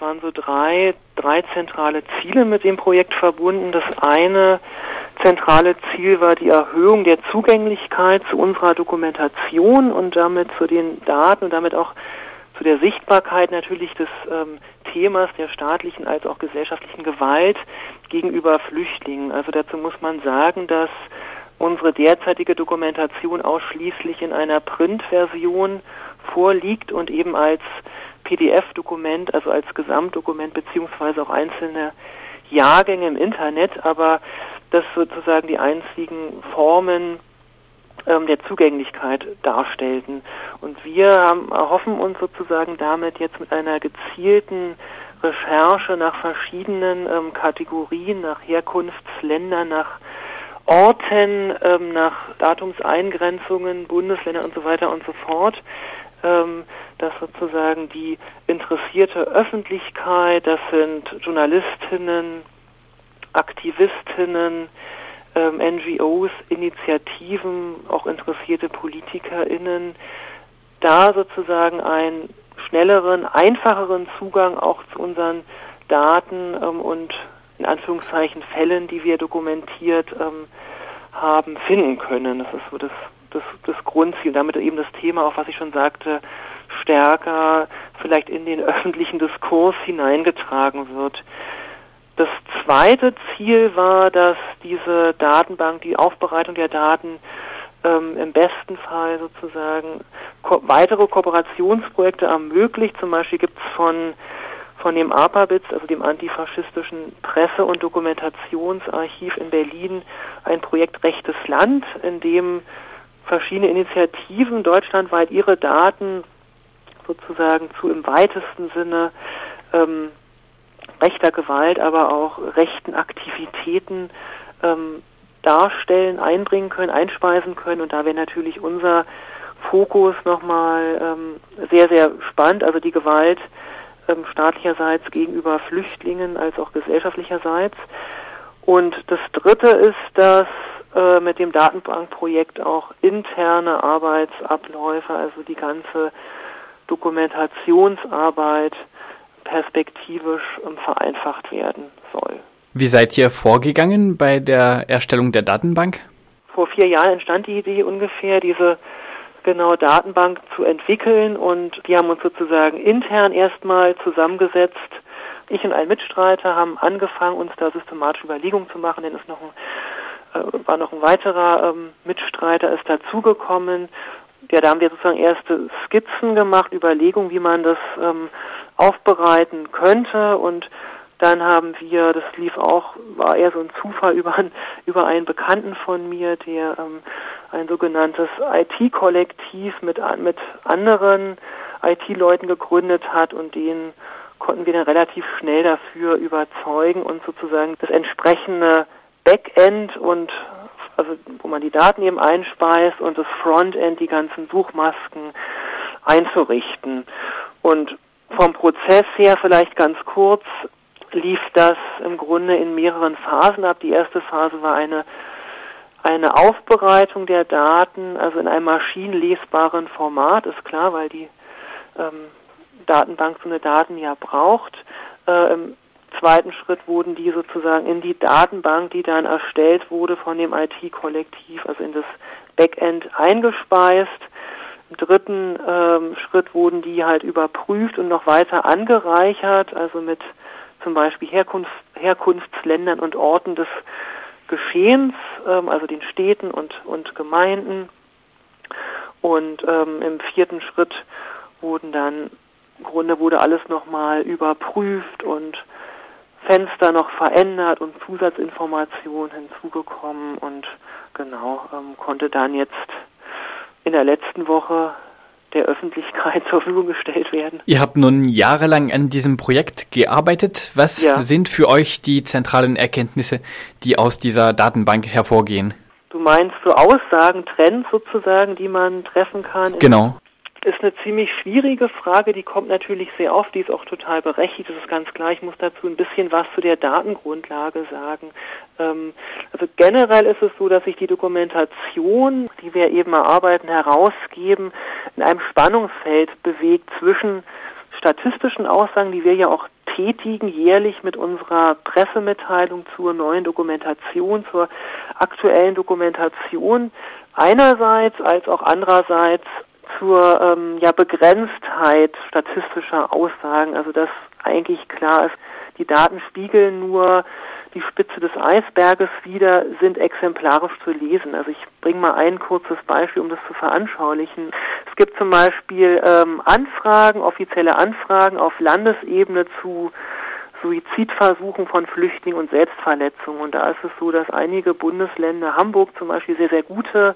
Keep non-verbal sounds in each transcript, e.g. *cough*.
waren so drei, drei zentrale Ziele mit dem Projekt verbunden. Das eine zentrale Ziel war die Erhöhung der Zugänglichkeit zu unserer Dokumentation und damit zu den Daten und damit auch zu der Sichtbarkeit natürlich des ähm, Themas der staatlichen als auch gesellschaftlichen Gewalt gegenüber Flüchtlingen. Also dazu muss man sagen, dass unsere derzeitige Dokumentation ausschließlich in einer Printversion vorliegt und eben als PDF-Dokument, also als Gesamtdokument beziehungsweise auch einzelne Jahrgänge im Internet, aber das sozusagen die einzigen Formen ähm, der Zugänglichkeit darstellten. Und wir haben, erhoffen uns sozusagen damit jetzt mit einer gezielten Recherche nach verschiedenen ähm, Kategorien, nach Herkunftsländern, nach Orten, ähm, nach Datumseingrenzungen, Bundesländer und so weiter und so fort, ähm, dass sozusagen die interessierte Öffentlichkeit, das sind Journalistinnen, Aktivistinnen, ähm, NGOs, Initiativen, auch interessierte PolitikerInnen, da sozusagen einen schnelleren, einfacheren Zugang auch zu unseren Daten ähm, und in Anführungszeichen Fällen, die wir dokumentiert ähm, haben, finden können. Das ist so das, das, das Grundziel, damit eben das Thema, auch was ich schon sagte, stärker vielleicht in den öffentlichen Diskurs hineingetragen wird. Das zweite Ziel war, dass diese Datenbank, die Aufbereitung der Daten ähm, im besten Fall sozusagen ko weitere Kooperationsprojekte ermöglicht. Zum Beispiel gibt es von von dem APABITS, also dem antifaschistischen Presse- und Dokumentationsarchiv in Berlin, ein Projekt Rechtes Land, in dem verschiedene Initiativen deutschlandweit ihre Daten sozusagen zu im weitesten Sinne ähm, rechter Gewalt, aber auch rechten Aktivitäten ähm, darstellen, einbringen können, einspeisen können. Und da wäre natürlich unser Fokus nochmal ähm, sehr, sehr spannend. Also die Gewalt ähm, staatlicherseits gegenüber Flüchtlingen als auch gesellschaftlicherseits. Und das Dritte ist, dass äh, mit dem Datenbankprojekt auch interne Arbeitsabläufe, also die ganze Dokumentationsarbeit perspektivisch ähm, vereinfacht werden soll. Wie seid ihr vorgegangen bei der Erstellung der Datenbank? Vor vier Jahren entstand die Idee ungefähr, diese genaue Datenbank zu entwickeln und wir haben uns sozusagen intern erstmal zusammengesetzt. Ich und ein Mitstreiter haben angefangen, uns da systematische Überlegungen zu machen, denn es noch ein, war noch ein weiterer ähm, Mitstreiter ist dazugekommen. Ja, da haben wir sozusagen erste Skizzen gemacht, Überlegungen, wie man das ähm, aufbereiten könnte und dann haben wir, das lief auch, war eher so ein Zufall über, über einen Bekannten von mir, der ähm, ein sogenanntes IT-Kollektiv mit, mit anderen IT-Leuten gegründet hat und den konnten wir dann relativ schnell dafür überzeugen und sozusagen das entsprechende Backend und also wo man die Daten eben einspeist und das Frontend, die ganzen Suchmasken einzurichten. Und vom Prozess her vielleicht ganz kurz lief das im Grunde in mehreren Phasen ab. Die erste Phase war eine eine Aufbereitung der Daten, also in einem maschinenlesbaren Format, ist klar, weil die ähm, Datenbank so eine Daten ja braucht. Äh, Im zweiten Schritt wurden die sozusagen in die Datenbank, die dann erstellt wurde von dem IT-Kollektiv, also in das Backend eingespeist. Im dritten ähm, Schritt wurden die halt überprüft und noch weiter angereichert, also mit zum Beispiel Herkunft, Herkunftsländern und Orten des Geschehens, ähm, also den Städten und, und Gemeinden. Und ähm, im vierten Schritt wurden dann, im Grunde wurde alles nochmal überprüft und Fenster noch verändert und Zusatzinformationen hinzugekommen und genau ähm, konnte dann jetzt in der letzten Woche der Öffentlichkeit *laughs* zur Verfügung gestellt werden. Ihr habt nun jahrelang an diesem Projekt gearbeitet. Was ja. sind für euch die zentralen Erkenntnisse, die aus dieser Datenbank hervorgehen? Du meinst so Aussagen, Trends sozusagen, die man treffen kann? Genau ist eine ziemlich schwierige Frage, die kommt natürlich sehr oft, die ist auch total berechtigt, das ist ganz klar. Ich muss dazu ein bisschen was zu der Datengrundlage sagen. Ähm, also generell ist es so, dass sich die Dokumentation, die wir eben erarbeiten, herausgeben, in einem Spannungsfeld bewegt zwischen statistischen Aussagen, die wir ja auch betätigen, jährlich mit unserer Pressemitteilung zur neuen Dokumentation, zur aktuellen Dokumentation einerseits als auch andererseits zur ähm, ja, Begrenztheit statistischer Aussagen. Also dass eigentlich klar ist, die Daten spiegeln nur die Spitze des Eisberges wieder, sind exemplarisch zu lesen. Also ich bringe mal ein kurzes Beispiel, um das zu veranschaulichen. Es gibt zum Beispiel ähm, Anfragen, offizielle Anfragen auf Landesebene zu Suizidversuchen von Flüchtlingen und Selbstverletzungen. Und da ist es so, dass einige Bundesländer, Hamburg zum Beispiel, sehr, sehr gute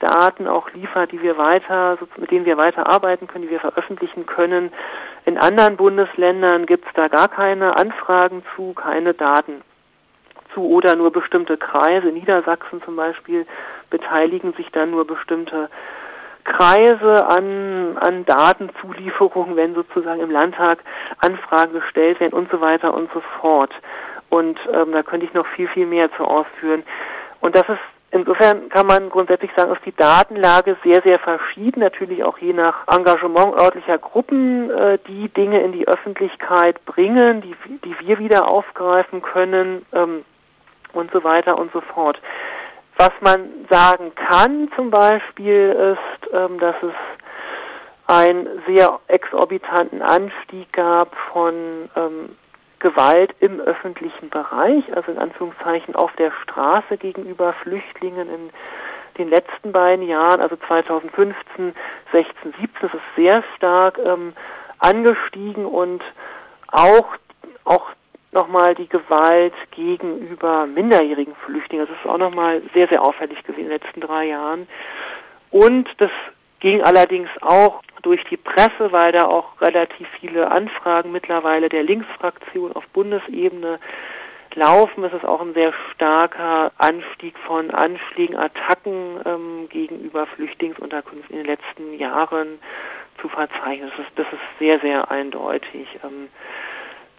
Daten auch liefert, die wir weiter, mit denen wir weiter arbeiten können, die wir veröffentlichen können. In anderen Bundesländern gibt es da gar keine Anfragen zu, keine Daten zu oder nur bestimmte Kreise. In Niedersachsen zum Beispiel beteiligen sich dann nur bestimmte Kreise an, an Datenzulieferungen, wenn sozusagen im Landtag Anfragen gestellt werden und so weiter und so fort. Und ähm, da könnte ich noch viel, viel mehr zu ausführen. Und das ist Insofern kann man grundsätzlich sagen, ist die Datenlage sehr, sehr verschieden, natürlich auch je nach Engagement örtlicher Gruppen, äh, die Dinge in die Öffentlichkeit bringen, die, die wir wieder aufgreifen können ähm, und so weiter und so fort. Was man sagen kann zum Beispiel ist, ähm, dass es einen sehr exorbitanten Anstieg gab von ähm, Gewalt im öffentlichen Bereich, also in Anführungszeichen auf der Straße gegenüber Flüchtlingen in den letzten beiden Jahren, also 2015, 16, 17, das ist sehr stark ähm, angestiegen und auch, auch nochmal die Gewalt gegenüber minderjährigen Flüchtlingen. Das ist auch nochmal sehr, sehr auffällig gewesen in den letzten drei Jahren. Und das ging allerdings auch durch die Presse, weil da auch relativ viele Anfragen mittlerweile der Linksfraktion auf Bundesebene laufen. Es ist auch ein sehr starker Anstieg von Anschlägen, Attacken ähm, gegenüber Flüchtlingsunterkünften in den letzten Jahren zu verzeichnen. Das ist, das ist sehr, sehr eindeutig. Ähm,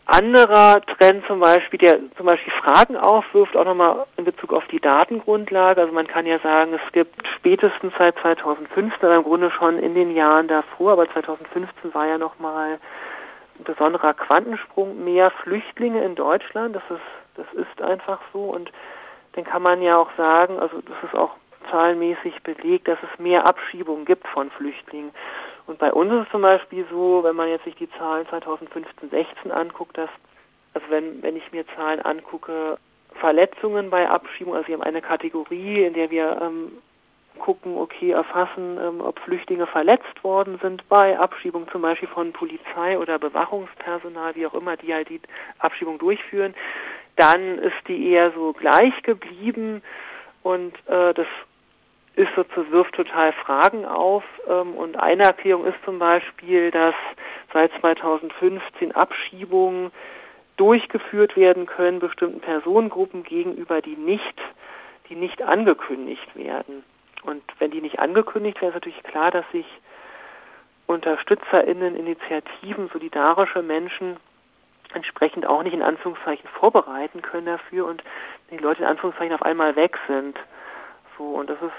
anderer Trend zum Beispiel, der zum Beispiel Fragen aufwirft, auch nochmal in Bezug auf die Datengrundlage. Also man kann ja sagen, es gibt spätestens seit 2015, aber im Grunde schon in den Jahren davor, aber 2015 war ja nochmal ein besonderer Quantensprung, mehr Flüchtlinge in Deutschland. Das ist, das ist einfach so und dann kann man ja auch sagen, also das ist auch zahlenmäßig belegt, dass es mehr Abschiebungen gibt von Flüchtlingen. Und bei uns ist es zum Beispiel so, wenn man jetzt sich die Zahlen 2015, 16 anguckt, dass, also wenn, wenn ich mir Zahlen angucke, Verletzungen bei Abschiebung, also wir haben eine Kategorie, in der wir ähm, gucken, okay, erfassen, ähm, ob Flüchtlinge verletzt worden sind bei Abschiebung zum Beispiel von Polizei oder Bewachungspersonal, wie auch immer, die halt die Abschiebung durchführen, dann ist die eher so gleich geblieben. Und äh, das ist sozusagen, wirft total Fragen auf. Ähm, und eine Erklärung ist zum Beispiel, dass seit 2015 Abschiebungen durchgeführt werden können bestimmten Personengruppen gegenüber, die nicht, die nicht angekündigt werden. Und wenn die nicht angekündigt werden, ist natürlich klar, dass sich UnterstützerInnen, Initiativen, solidarische Menschen entsprechend auch nicht in Anführungszeichen vorbereiten können dafür und die Leute in Anführungszeichen auf einmal weg sind. So, und das ist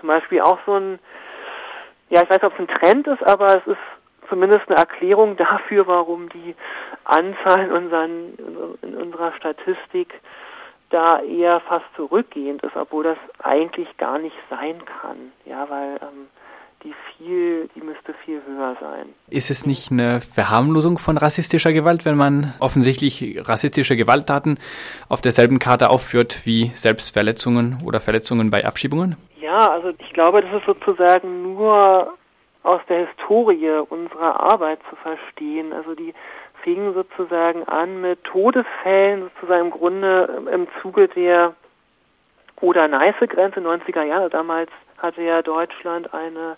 zum Beispiel auch so ein, ja, ich weiß nicht, ob es ein Trend ist, aber es ist zumindest eine Erklärung *laughs* dafür, warum die Anzahl in, unseren, in unserer Statistik da eher fast zurückgehend ist, obwohl das eigentlich gar nicht sein kann. Ja, weil ähm, die viel, die müsste viel höher sein. Ist es nicht eine Verharmlosung von rassistischer Gewalt, wenn man offensichtlich rassistische Gewalttaten auf derselben Karte aufführt wie Selbstverletzungen oder Verletzungen bei Abschiebungen? Ja, also ich glaube, das ist sozusagen nur aus der Historie unserer Arbeit zu verstehen. Also die fingen sozusagen an mit Todesfällen sozusagen im Grunde im Zuge der Oder-Neiße-Grenze 90er Jahre. Damals hatte ja Deutschland eine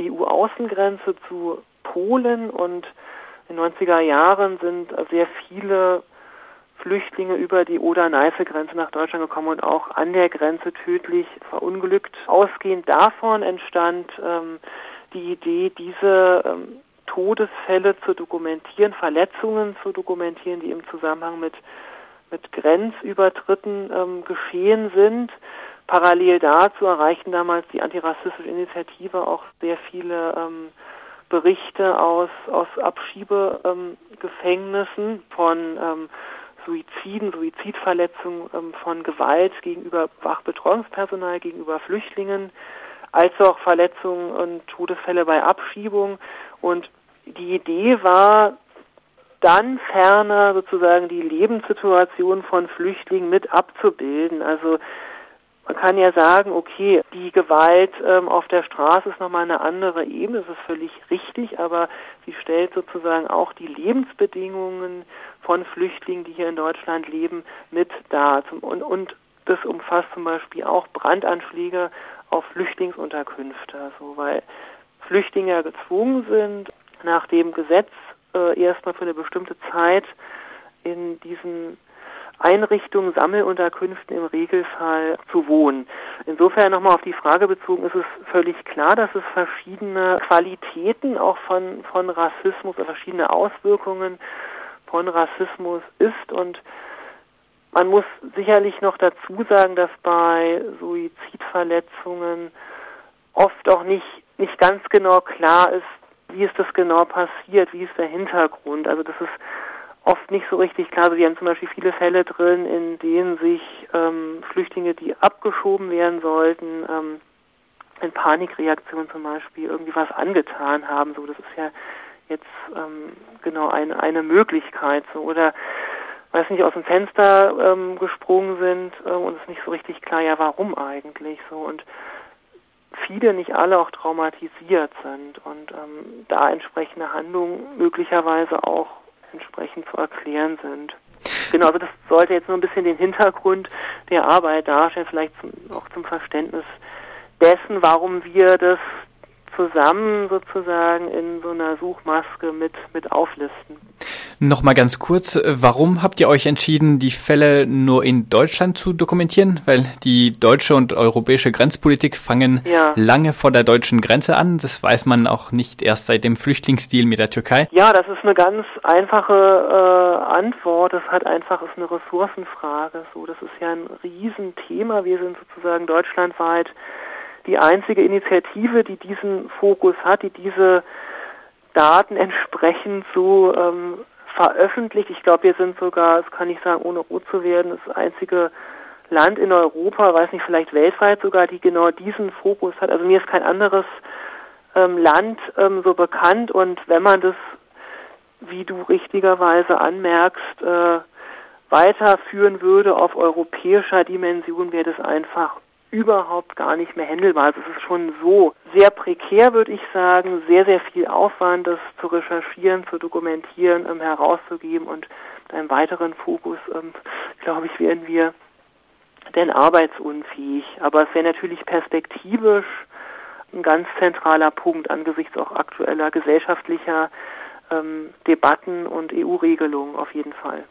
EU-Außengrenze zu Polen und in den 90er Jahren sind sehr viele Flüchtlinge über die Oder-Neiße-Grenze nach Deutschland gekommen und auch an der Grenze tödlich verunglückt. Ausgehend davon entstand ähm, die Idee, diese ähm, Todesfälle zu dokumentieren, Verletzungen zu dokumentieren, die im Zusammenhang mit, mit Grenzübertritten ähm, geschehen sind. Parallel dazu erreichten damals die antirassistische Initiative auch sehr viele ähm, Berichte aus, aus Abschiebegefängnissen ähm, von ähm, Suiziden, Suizidverletzungen, ähm, von Gewalt gegenüber Wachbetreuungspersonal, gegenüber Flüchtlingen, als auch Verletzungen und Todesfälle bei Abschiebung. Und die Idee war, dann ferner sozusagen die Lebenssituation von Flüchtlingen mit abzubilden. Also man kann ja sagen, okay, die Gewalt ähm, auf der Straße ist nochmal eine andere Ebene, das ist völlig richtig, aber sie stellt sozusagen auch die Lebensbedingungen von Flüchtlingen, die hier in Deutschland leben, mit dar. Und, und das umfasst zum Beispiel auch Brandanschläge auf Flüchtlingsunterkünfte, also weil Flüchtlinge gezwungen sind, nach dem Gesetz äh, erstmal für eine bestimmte Zeit in diesen Einrichtungen, Sammelunterkünften im Regelfall zu wohnen. Insofern nochmal auf die Frage bezogen, ist es völlig klar, dass es verschiedene Qualitäten auch von, von Rassismus oder verschiedene Auswirkungen von Rassismus ist und man muss sicherlich noch dazu sagen, dass bei Suizidverletzungen oft auch nicht, nicht ganz genau klar ist, wie ist das genau passiert, wie ist der Hintergrund. Also das ist oft nicht so richtig klar. Also wir haben zum Beispiel viele Fälle drin, in denen sich ähm, Flüchtlinge, die abgeschoben werden sollten, ähm, in Panikreaktion zum Beispiel irgendwie was angetan haben. So, das ist ja jetzt ähm, genau eine eine Möglichkeit. So oder weiß nicht aus dem Fenster ähm, gesprungen sind äh, und es ist nicht so richtig klar, ja warum eigentlich so und viele, nicht alle auch traumatisiert sind und ähm, da entsprechende Handlungen möglicherweise auch entsprechend zu erklären sind. Genau, also das sollte jetzt nur ein bisschen den Hintergrund der Arbeit darstellen, vielleicht zum, auch zum Verständnis dessen, warum wir das zusammen sozusagen in so einer Suchmaske mit, mit auflisten. Nochmal ganz kurz, warum habt ihr euch entschieden, die Fälle nur in Deutschland zu dokumentieren? Weil die deutsche und europäische Grenzpolitik fangen ja. lange vor der deutschen Grenze an. Das weiß man auch nicht erst seit dem Flüchtlingsdeal mit der Türkei. Ja, das ist eine ganz einfache äh, Antwort. Das hat einfach ist eine Ressourcenfrage. So, das ist ja ein Riesenthema. Wir sind sozusagen deutschlandweit die einzige Initiative, die diesen Fokus hat, die diese Daten entsprechend so ähm, veröffentlicht. Ich glaube, wir sind sogar, das kann ich sagen, ohne rot zu werden, das einzige Land in Europa, weiß nicht, vielleicht weltweit sogar, die genau diesen Fokus hat. Also mir ist kein anderes ähm, Land ähm, so bekannt und wenn man das, wie du richtigerweise anmerkst, äh, weiterführen würde auf europäischer Dimension, wäre das einfach überhaupt gar nicht mehr händelbar. Also es ist schon so sehr prekär, würde ich sagen, sehr, sehr viel Aufwand, das zu recherchieren, zu dokumentieren, ähm, herauszugeben und mit einem weiteren Fokus, ähm, glaube ich, werden wir denn arbeitsunfähig. Aber es wäre natürlich perspektivisch ein ganz zentraler Punkt angesichts auch aktueller gesellschaftlicher ähm, Debatten und EU-Regelungen auf jeden Fall.